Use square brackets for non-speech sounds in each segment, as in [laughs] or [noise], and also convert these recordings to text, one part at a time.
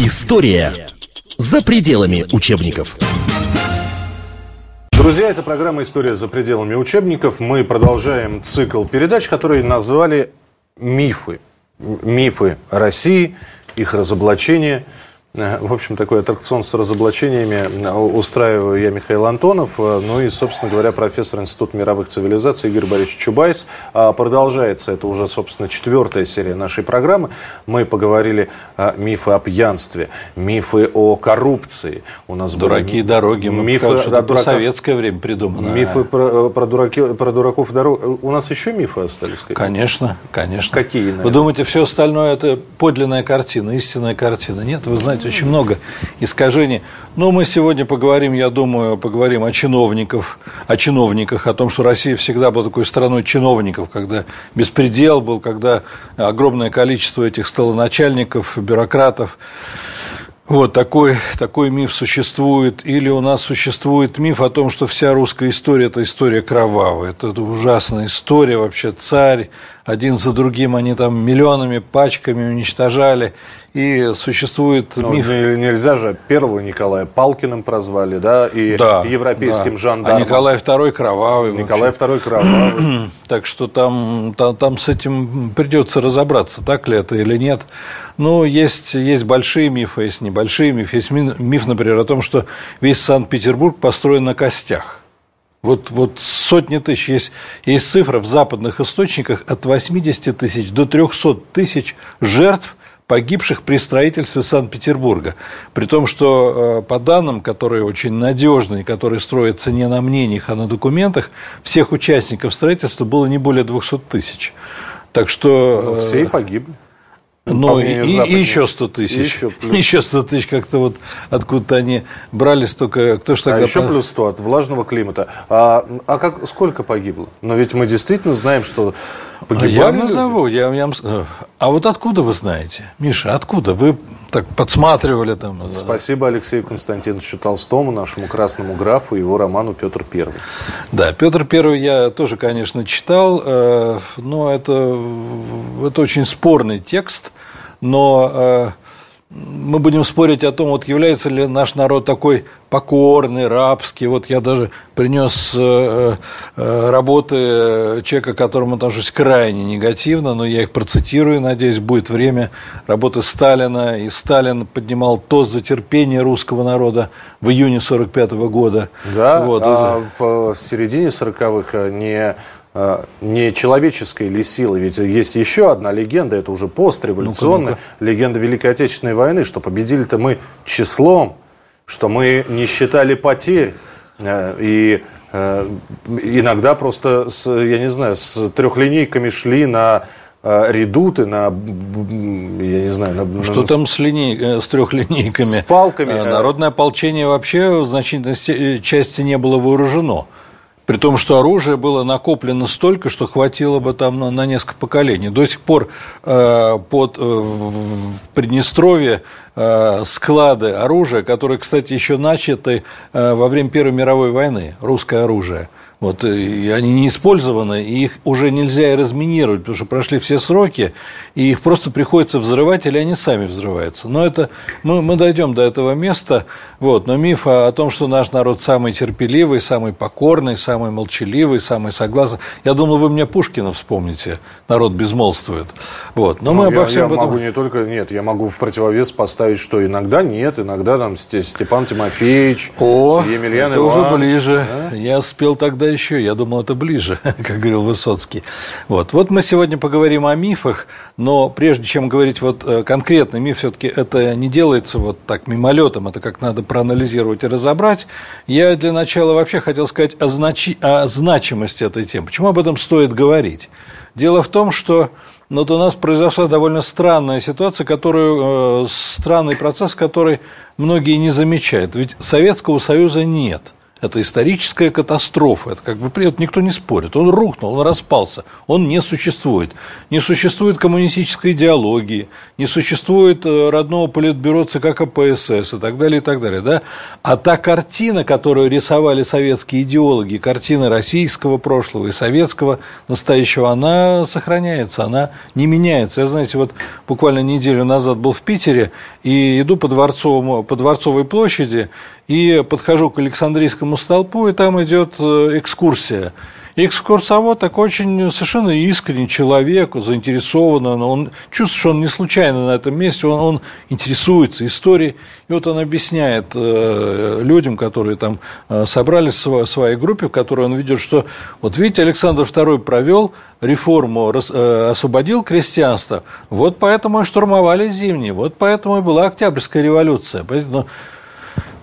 История за пределами учебников. Друзья, это программа «История за пределами учебников». Мы продолжаем цикл передач, которые назвали «Мифы». Мифы России, их разоблачение – в общем, такой аттракцион с разоблачениями э, устраиваю я, Михаил Антонов. Э, ну и, собственно говоря, профессор Института мировых цивилизаций Игорь Борисович Чубайс. А продолжается, это уже, собственно, четвертая серия нашей программы. Мы поговорили о мифы о пьянстве, мифы о коррупции. У нас Дураки и дороги. Мы мифы сказали, что это советское время придумано. Мифы про, про, дураки, про дураков и дорог. У нас еще мифы остались? Какие? Конечно, конечно. Какие? Наверное? Вы думаете, все остальное это подлинная картина, истинная картина? Нет, вы знаете, есть очень много искажений. Но мы сегодня поговорим, я думаю, поговорим о чиновниках, о чиновниках, о том, что Россия всегда была такой страной чиновников, когда беспредел был, когда огромное количество этих столоначальников, бюрократов. Вот такой, такой миф существует. Или у нас существует миф о том, что вся русская история – это история кровавая. Это ужасная история вообще. Царь, один за другим они там миллионами, пачками уничтожали. И существует Но миф... Нельзя же первого Николая Палкиным прозвали, да, и да, европейским да. жандармом. А Николай II кровавый. Николай II кровавый. [clears throat] так что там, там, там с этим придется разобраться, так ли это или нет. Ну, есть, есть большие мифы, есть небольшие мифы. Есть миф, например, о том, что весь Санкт-Петербург построен на костях. Вот, вот сотни тысяч есть, есть цифра в западных источниках от 80 тысяч до 300 тысяч жертв – погибших при строительстве Санкт-Петербурга. При том, что э, по данным, которые очень надежные, которые строятся не на мнениях, а на документах, всех участников строительства было не более 200 тысяч. Так что... Но ну, все и погибли. Ну, и, и, еще 100 тысяч. еще, плюс. еще 100 тысяч как-то вот откуда-то они брали столько... Кто ж тогда... А еще плюс 100 от влажного климата. А, а как, сколько погибло? Но ведь мы действительно знаем, что Погибали я люди? назову. Я, я, а вот откуда вы знаете? Миша, откуда? Вы так подсматривали там? Спасибо Алексею Константиновичу Толстому, нашему красному графу, его роману «Петр Первый». Да, Петр Первый я тоже, конечно, читал, э, но это, это очень спорный текст, но э, мы будем спорить о том, вот является ли наш народ такой покорный, рабский. Вот я даже принес э, э, работы человека, к которому отношусь крайне негативно, но я их процитирую, надеюсь, будет время работы Сталина. И Сталин поднимал тост за терпение русского народа в июне 1945 года. Да, вот. а в середине 40-х не а, не человеческой ли силы. Ведь есть еще одна легенда, это уже постреволюционная, ну легенда Великой Отечественной войны, что победили-то мы числом, что мы не считали потерь. Э, и э, иногда просто, с, я не знаю, с трехлинейками шли на э, редуты, на, я не знаю... На, Что на, там с, линей, с трехлинейками? С палками. Народное ополчение вообще в значительной части не было вооружено. При том, что оружие было накоплено столько, что хватило бы там на, на несколько поколений. До сих пор э, под, э, в Приднестровье э, склады оружия, которые, кстати, еще начаты э, во время Первой мировой войны, русское оружие – вот, э, и они не использованы, и их уже нельзя и разминировать, потому что прошли все сроки, и их просто приходится взрывать, или они сами взрываются. Но это мы, мы дойдем до этого места. Вот, но миф о, о том, что наш народ самый терпеливый, самый покорный, самый молчаливый, самый согласный. Я думал, вы мне Пушкина вспомните. Народ безмолвствует. Вот. Но ну, мы я, обо всем я могу не только нет, я могу в противовес поставить, что иногда нет, иногда там Степан Тимофеевич, О, Емельян это Иванович, уже ближе. Да? Я спел тогда еще, я думал, это ближе, [laughs] как говорил Высоцкий. Вот. вот мы сегодня поговорим о мифах, но прежде чем говорить вот э, конкретный миф, все-таки это не делается вот так мимолетом, это как надо проанализировать и разобрать. Я для начала вообще хотел сказать о, значи... о значимости этой темы. Почему об этом стоит говорить? Дело в том, что вот у нас произошла довольно странная ситуация, которую, э, странный процесс, который многие не замечают. Ведь Советского Союза нет – это историческая катастрофа, это как бы это никто не спорит. Он рухнул, он распался, он не существует. Не существует коммунистической идеологии, не существует э, родного политбюро ЦК КПСС и так далее, и так далее. Да? А та картина, которую рисовали советские идеологи, картина российского прошлого и советского настоящего, она сохраняется, она не меняется. Я, знаете, вот буквально неделю назад был в Питере и иду по, Дворцовому, по Дворцовой площади и подхожу к Александрийскому столпу, и там идет э, экскурсия. Экскурсовод такой очень совершенно искренний человек, заинтересованный, он чувствует, что он не случайно на этом месте, он, он интересуется историей. И вот он объясняет э, людям, которые там э, собрались в своей группе, в которой он видит, что вот видите, Александр II провел реформу, рас, э, освободил крестьянство, вот поэтому и штурмовали зимние, вот поэтому и была Октябрьская революция. Но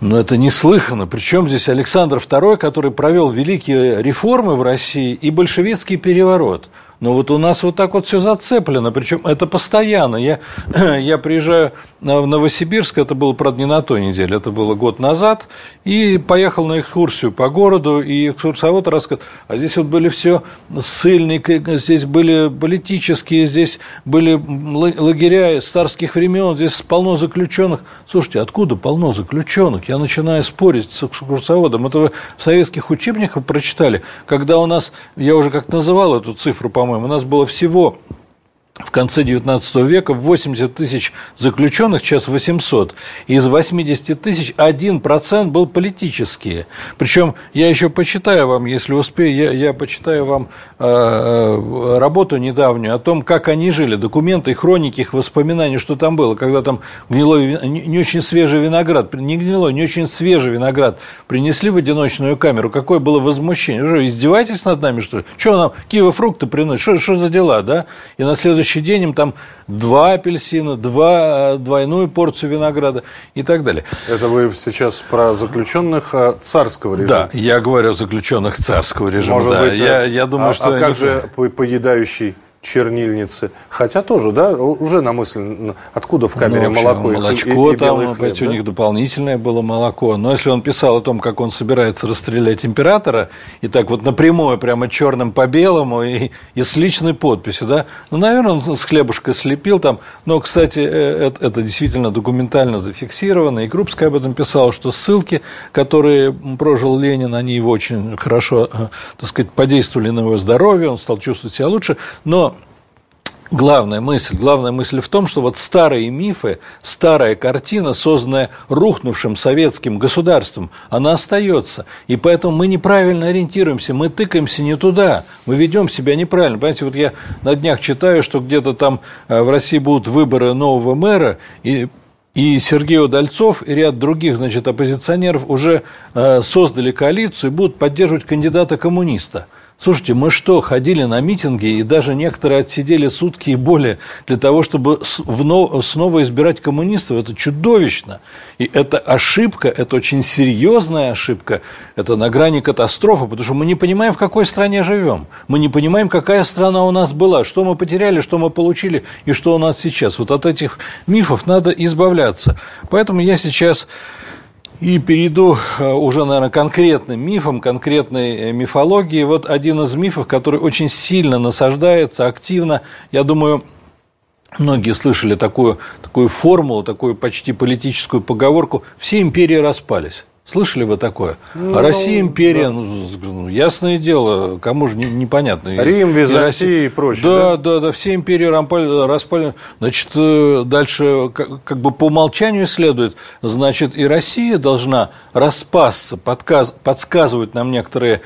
но это неслыханно. Причем здесь Александр II, который провел великие реформы в России и большевистский переворот – но вот у нас вот так вот все зацеплено, причем это постоянно. Я, [clears throat] я приезжаю в Новосибирск, это было, правда, не на той неделе, это было год назад, и поехал на экскурсию по городу, и экскурсовод рассказывает, а здесь вот были все ссыльные, здесь были политические, здесь были лагеря из царских времен, здесь полно заключенных. Слушайте, откуда полно заключенных? Я начинаю спорить с экскурсоводом. Это вы в советских учебниках прочитали, когда у нас, я уже как называл эту цифру, по по-моему, у нас было всего конце XIX века 80 тысяч заключенных, сейчас 800. Из 80 тысяч 1% был политические. Причем я еще почитаю вам, если успею, я, я почитаю вам э, э, работу недавнюю о том, как они жили, документы, хроники, их воспоминания, что там было, когда там гнилой, не, очень свежий виноград, не гнилой, не очень свежий виноград принесли в одиночную камеру, какое было возмущение. Вы что, издеваетесь над нами, что ли? Что нам киево-фрукты приносят? Что, что за дела, да? И на следующий день им там два апельсина, два, э, двойную порцию винограда и так далее. Это вы сейчас про заключенных э, царского режима? Да, я говорю о заключенных царского режима. Может да. быть, я, я думаю, а, что... А как же поедающий чернильницы. Хотя тоже, да, уже на мысль, откуда в камере ну, молоко молочко и, и там, хлеб, да? у них дополнительное было молоко. Но если он писал о том, как он собирается расстрелять императора, и так вот напрямую, прямо черным по белому, и, и с личной подписью, да, ну, наверное, он с хлебушкой слепил там. Но, кстати, это, это действительно документально зафиксировано, и Крупская об этом писала, что ссылки, которые прожил Ленин, они его очень хорошо, э, так сказать, подействовали на его здоровье, он стал чувствовать себя лучше, но Главная мысль, главная мысль в том, что вот старые мифы, старая картина, созданная рухнувшим советским государством, она остается. И поэтому мы неправильно ориентируемся, мы тыкаемся не туда, мы ведем себя неправильно. Понимаете, вот я на днях читаю, что где-то там э, в России будут выборы нового мэра, и и Сергей Удальцов и ряд других значит, оппозиционеров уже э, создали коалицию и будут поддерживать кандидата коммуниста – Слушайте, мы что, ходили на митинги и даже некоторые отсидели сутки и более для того, чтобы снова избирать коммунистов? Это чудовищно. И это ошибка, это очень серьезная ошибка, это на грани катастрофы, потому что мы не понимаем, в какой стране живем. Мы не понимаем, какая страна у нас была, что мы потеряли, что мы получили и что у нас сейчас. Вот от этих мифов надо избавляться. Поэтому я сейчас и перейду э, уже, наверное, конкретным мифом, конкретной э, мифологии. Вот один из мифов, который очень сильно насаждается, активно, я думаю, Многие слышали такую, такую формулу, такую почти политическую поговорку «все империи распались». Слышали вы такое? Ну, а Россия империя, да. ну, ну ясное дело, кому же не, непонятно. Рим, Византия и, и прочее. Да, да, да, да, все империи распали. Значит, э, дальше как, как бы по умолчанию следует, значит, и Россия должна распасться, подказ, подсказывают нам некоторые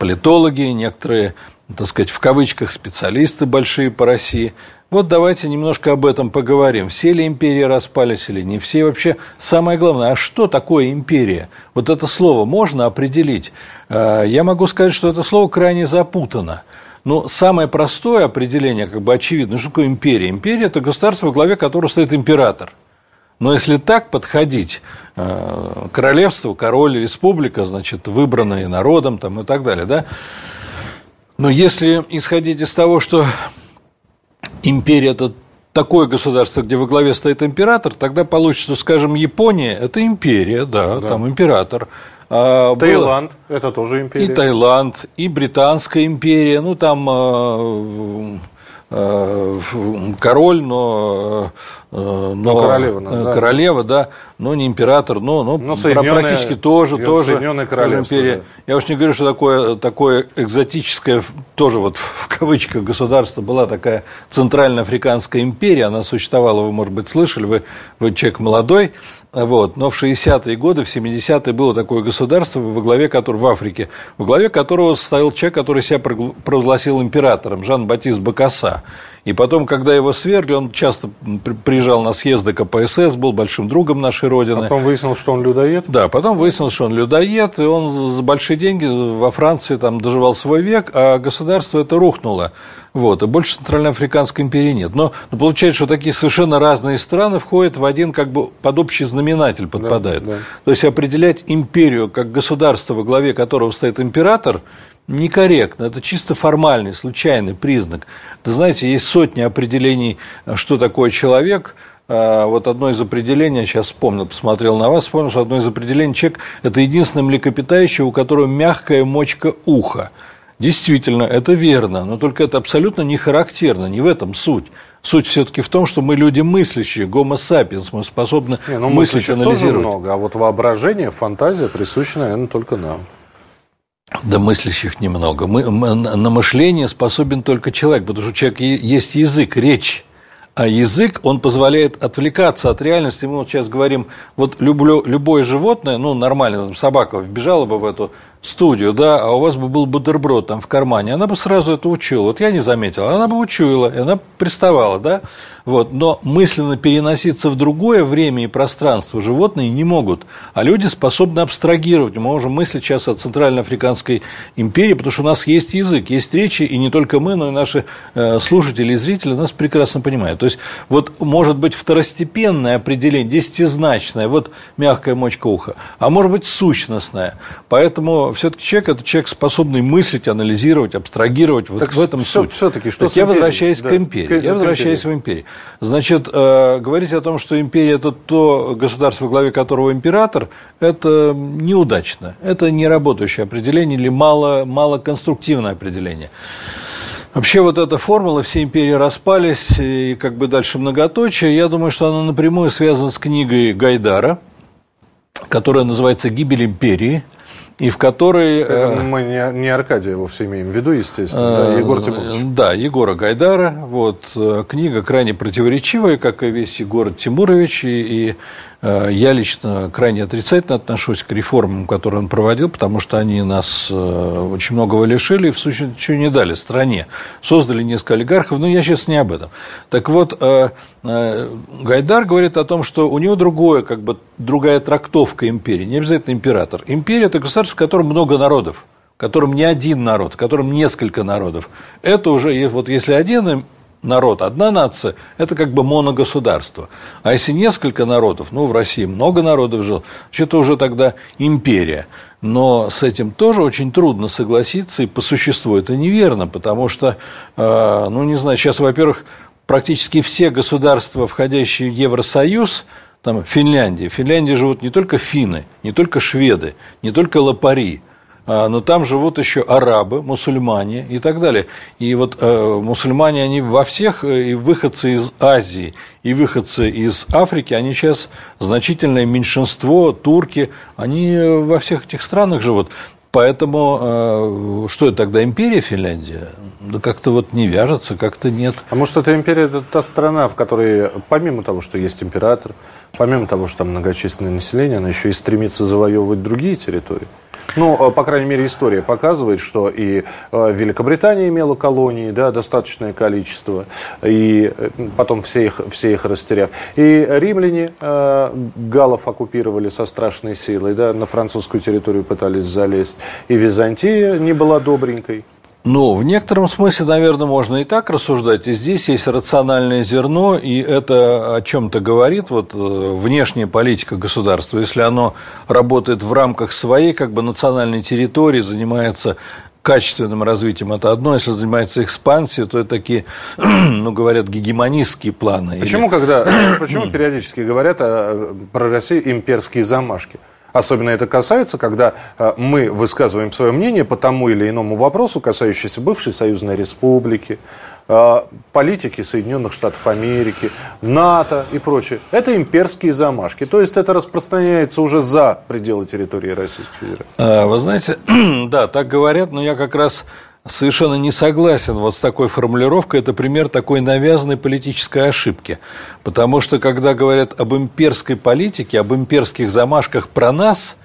политологи, некоторые, так сказать, в кавычках специалисты большие по России – вот давайте немножко об этом поговорим. Все ли империи распались или не все? Вообще самое главное, а что такое империя? Вот это слово можно определить? Э, я могу сказать, что это слово крайне запутано. Но самое простое определение, как бы очевидно, что такое империя? Империя – это государство, во главе которого стоит император. Но если так подходить, э, королевство, король, республика, значит, выбранные народом там, и так далее, да? Но если исходить из того, что империя – это такое государство, где во главе стоит император, тогда получится, скажем, Япония – это империя, да, да. там император. А, Таиланд, это тоже империя. И Таиланд, и Британская империя, ну там а, а, король, но, но, но королева, да. королева, да, но не император, но, но, но практически тоже, тоже, Соединенное тоже империя. Да. Я уж не говорю, что такое, такое экзотическое, тоже вот в кавычках государство была такая Центральноафриканская империя, она существовала, вы, может быть, слышали, вы, вы человек молодой, вот. Но в 60-е годы, в 70-е было такое государство, во главе которого, в Африке, во главе которого стоял человек, который себя провозгласил императором, Жан-Батист Бакаса. И потом, когда его свергли, он часто приезжал на съезды КПСС, был большим другом нашей Родины. Потом выяснилось, что он людоед? Да, потом выяснилось, что он людоед, и он за большие деньги во Франции там доживал свой век, а государство это рухнуло. Вот, и больше Центральноафриканской империи нет. Но, но получается, что такие совершенно разные страны входят в один как бы под общий знаменатель подпадают. Да, да. То есть определять империю как государство, во главе которого стоит император, некорректно. Это чисто формальный, случайный признак. Вы знаете, есть сотни определений, что такое человек. А, вот одно из определений, я сейчас вспомнил, посмотрел на вас, вспомнил, что одно из определений человек – это единственное млекопитающее, у которого мягкая мочка уха. Действительно, это верно, но только это абсолютно не характерно, не в этом суть. Суть все-таки в том, что мы люди мыслящие, гомо sapiens, мы способны не, ну, мыслить, анализировать. тоже много, а вот воображение, фантазия присуща, наверное, только нам. Да мыслящих немного. Мы, на мышление способен только человек, потому что у человека есть язык, речь. А язык, он позволяет отвлекаться от реальности. Мы вот сейчас говорим, вот люблю, любое животное, ну, нормально, там, собака вбежала бы в эту студию, да, а у вас бы был бутерброд там в кармане, она бы сразу это учила. Вот я не заметил, она бы учуяла, и она приставала, да. Вот. Но мысленно переноситься в другое время и пространство животные не могут. А люди способны абстрагировать. Мы можем мыслить сейчас о Центральноафриканской империи, потому что у нас есть язык, есть речи, и не только мы, но и наши э, слушатели и зрители нас прекрасно понимают. То есть, вот может быть второстепенное определение, десятизначное, вот мягкая мочка уха, а может быть сущностное. Поэтому все-таки человек – это человек, способный мыслить, анализировать, абстрагировать. Вот так в этом все, суть. Все-таки что так я возвращаюсь да. к империи. я возвращаюсь в империю. Значит, э, говорить о том, что империя – это то государство, в главе которого император, это неудачно. Это не работающее определение или мало, мало конструктивное определение. Вообще вот эта формула, все империи распались, и как бы дальше многоточие, я думаю, что она напрямую связана с книгой Гайдара, которая называется «Гибель империи», и в которой... Это мы не, не Аркадия вовсе имеем в виду, естественно, да, Егор Тимурович. Да, Егора Гайдара. Вот, э, книга крайне противоречивая, как и весь Егор Тимурович, и, и Э, я лично крайне отрицательно отношусь к реформам, которые он проводил, потому что они нас э, очень многого лишили и, в сущности, ничего не дали стране. Создали несколько олигархов, но я сейчас не об этом. Так вот, э, Гайдар говорит о том, что у него другое, как бы, другая трактовка империи, не обязательно император. Империя – это государство, в котором много народов в котором не один народ, в котором несколько народов. Это уже, вот если один народ, одна нация, это как бы моногосударство. А если несколько народов, ну, в России много народов жил, это уже тогда империя. Но с этим тоже очень трудно согласиться, и по существу это неверно, потому что, э, ну, не знаю, сейчас, во-первых, практически все государства, входящие в Евросоюз, там Финляндия, в Финляндии живут не только финны, не только шведы, не только лопари – но там живут еще арабы, мусульмане и так далее. И вот э, мусульмане, они во всех, э, и выходцы из Азии, и выходцы из Африки, они сейчас значительное меньшинство, турки, они во всех этих странах живут. Поэтому э, что это тогда империя Финляндия? Да как-то вот не вяжется, как-то нет. А может, это империя это та страна, в которой, помимо того, что есть император, помимо того, что там многочисленное население, она еще и стремится завоевывать другие территории? Ну, э, по крайней мере, история показывает, что и э, Великобритания имела колонии, да, достаточное количество, и э, потом все их, все их растеряв. И римляне э, галлов оккупировали со страшной силой, да, на французскую территорию пытались залезть. И Византия не была добренькой. Ну, в некотором смысле, наверное, можно и так рассуждать. И здесь есть рациональное зерно, и это о чем-то говорит вот э, внешняя политика государства. Если оно работает в рамках своей как бы национальной территории, занимается качественным развитием это одно, если занимается экспансией, то это такие, [clears throat] ну, говорят, гегемонистские планы. Почему, или... когда, [clears throat] почему периодически говорят о, про Россию имперские замашки? Особенно это касается, когда э, мы высказываем свое мнение по тому или иному вопросу, касающемуся бывшей союзной республики, э, политики Соединенных Штатов Америки, НАТО и прочее. Это имперские замашки. То есть это распространяется уже за пределы территории Российской Федерации. А, вы знаете, [clears throat] да, так говорят, но я как раз совершенно не согласен вот с такой формулировкой. Это пример такой навязанной политической ошибки. Потому что, когда говорят об имперской политике, об имперских замашках про нас,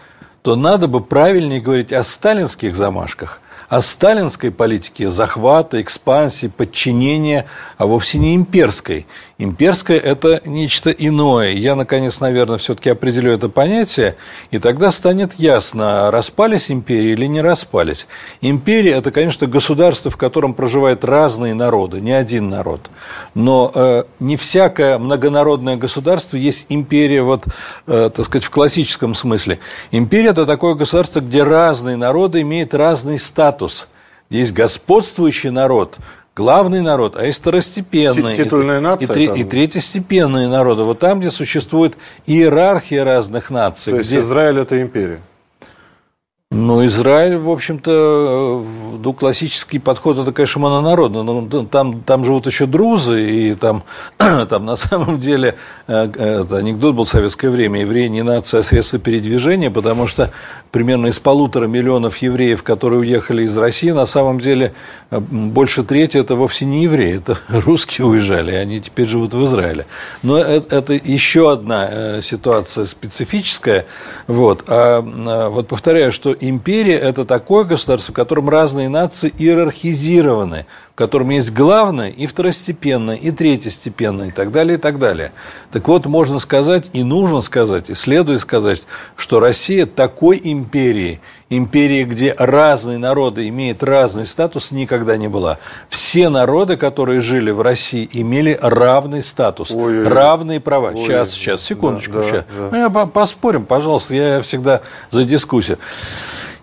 то надо бы правильнее говорить о сталинских замашках – о сталинской политике захвата, экспансии, подчинения, а вовсе не имперской. Имперское – это нечто иное. Я, наконец, наверное, все-таки определю это понятие, и тогда станет ясно, распались империи или не распались. Империя – это, конечно, государство, в котором проживают разные народы, не один народ. Но э, не всякое многонародное государство есть империя, вот, э, так сказать, в классическом смысле. Империя – это такое государство, где разные народы имеют разный статус статус. Есть господствующий народ, главный народ, а есть второстепенный. Титульная и, нация. И, и, и третьестепенные народы. Вот там, где существует иерархия разных наций. То есть где... Израиль это империя? Ну, Израиль, в общем-то, ну, классический подход это, конечно, мононародно. Но там, там живут еще друзы, и там, [clears throat] там на самом деле э, это анекдот был в советское время. Евреи не нация, а средство передвижения, потому что примерно из полутора миллионов евреев, которые уехали из России, на самом деле э, больше трети это вовсе не евреи, это [laughs] русские уезжали, и они теперь живут в Израиле. Но это, это еще одна э, ситуация специфическая. Вот. А вот повторяю, что империя – это такое государство, в котором разные нации иерархизированы, в котором есть главное и второстепенное, и третьестепенное, и так далее, и так далее. Так вот, можно сказать, и нужно сказать, и следует сказать, что Россия такой империи, империи, где разные народы имеют разный статус, никогда не была. Все народы, которые жили в России, имели равный статус, Ой, равные права. Ой, сейчас, сейчас, секундочку, да, сейчас. Да, да. Ну, поспорим, пожалуйста, я всегда за дискуссию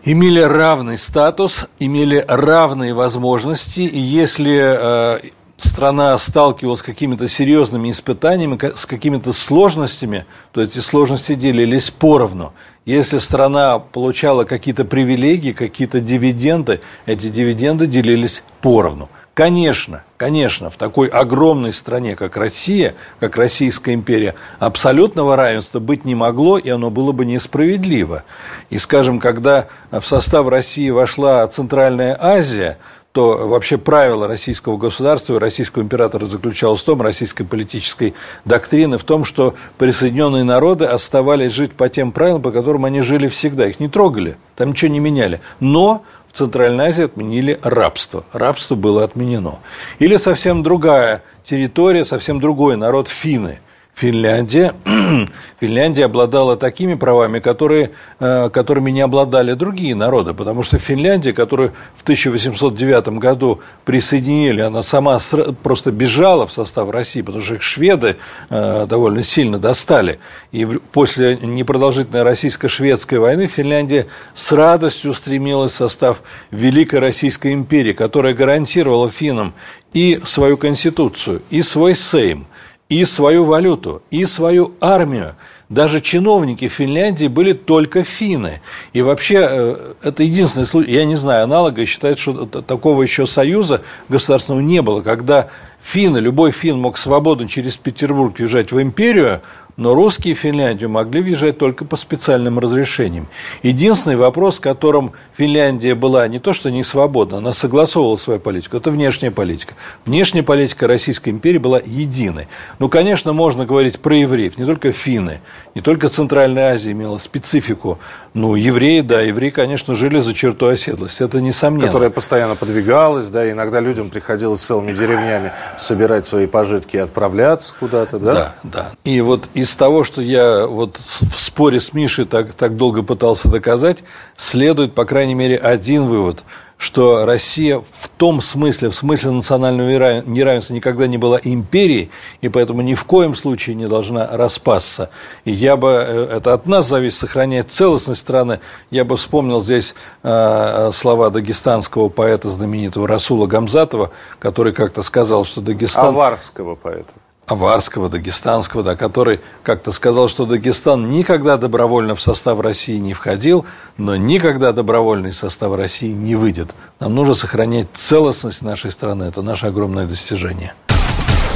имели равный статус, имели равные возможности, и если э, страна сталкивалась с какими-то серьезными испытаниями, с какими-то сложностями, то эти сложности делились поровну. Если страна получала какие-то привилегии, какие-то дивиденды, эти дивиденды делились поровну. Конечно, конечно, в такой огромной стране, как Россия, как Российская империя, абсолютного равенства быть не могло, и оно было бы несправедливо. И, скажем, когда в состав России вошла Центральная Азия, то вообще правило российского государства и российского императора заключалось в том, российской политической доктрины, в том, что присоединенные народы оставались жить по тем правилам, по которым они жили всегда. Их не трогали, там ничего не меняли. Но в Центральной Азии отменили рабство. Рабство было отменено. Или совсем другая территория, совсем другой народ финны – Финляндия. [clears throat] Финляндия обладала такими правами, которые, э, которыми не обладали другие народы, потому что Финляндия, которую в 1809 году присоединили, она сама просто бежала в состав России, потому что их шведы э, довольно сильно достали. И после непродолжительной российско-шведской войны Финляндия с радостью стремилась в состав Великой Российской империи, которая гарантировала финнам и свою конституцию, и свой сейм – и свою валюту, и свою армию. Даже чиновники Финляндии были только финны. И вообще, э, это единственный случай, я не знаю, аналога считают, что такого еще союза государственного не было, когда финны, любой фин мог свободно через Петербург въезжать в империю, но русские в Финляндию могли въезжать только по специальным разрешениям. Единственный вопрос, в котором Финляндия была не то что не свободна, она согласовывала свою политику, это внешняя политика. Внешняя политика Российской империи была единой. Ну, конечно, можно говорить про евреев, не только финны, не только Центральная Азия имела специфику. Ну, евреи, да, евреи, конечно, жили за чертой оседлости, это несомненно. Которая постоянно подвигалась, да, иногда людям приходилось целыми деревнями собирать свои пожитки и отправляться куда-то, да? Да, да. И вот из из того, что я вот в споре с Мишей так, так долго пытался доказать, следует, по крайней мере, один вывод, что Россия в том смысле, в смысле национального неравенства никогда не была империей, и поэтому ни в коем случае не должна распасться. И я бы, э, это от нас зависит, сохранять целостность страны, я бы вспомнил здесь э, слова дагестанского поэта знаменитого Расула Гамзатова, который как-то сказал, что Дагестан... Аварского поэта. Аварского, дагестанского, да, который как-то сказал, что Дагестан никогда добровольно в состав России не входил, но никогда добровольный состав России не выйдет. Нам нужно сохранять целостность нашей страны. Это наше огромное достижение.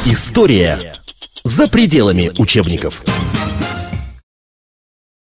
История за пределами учебников.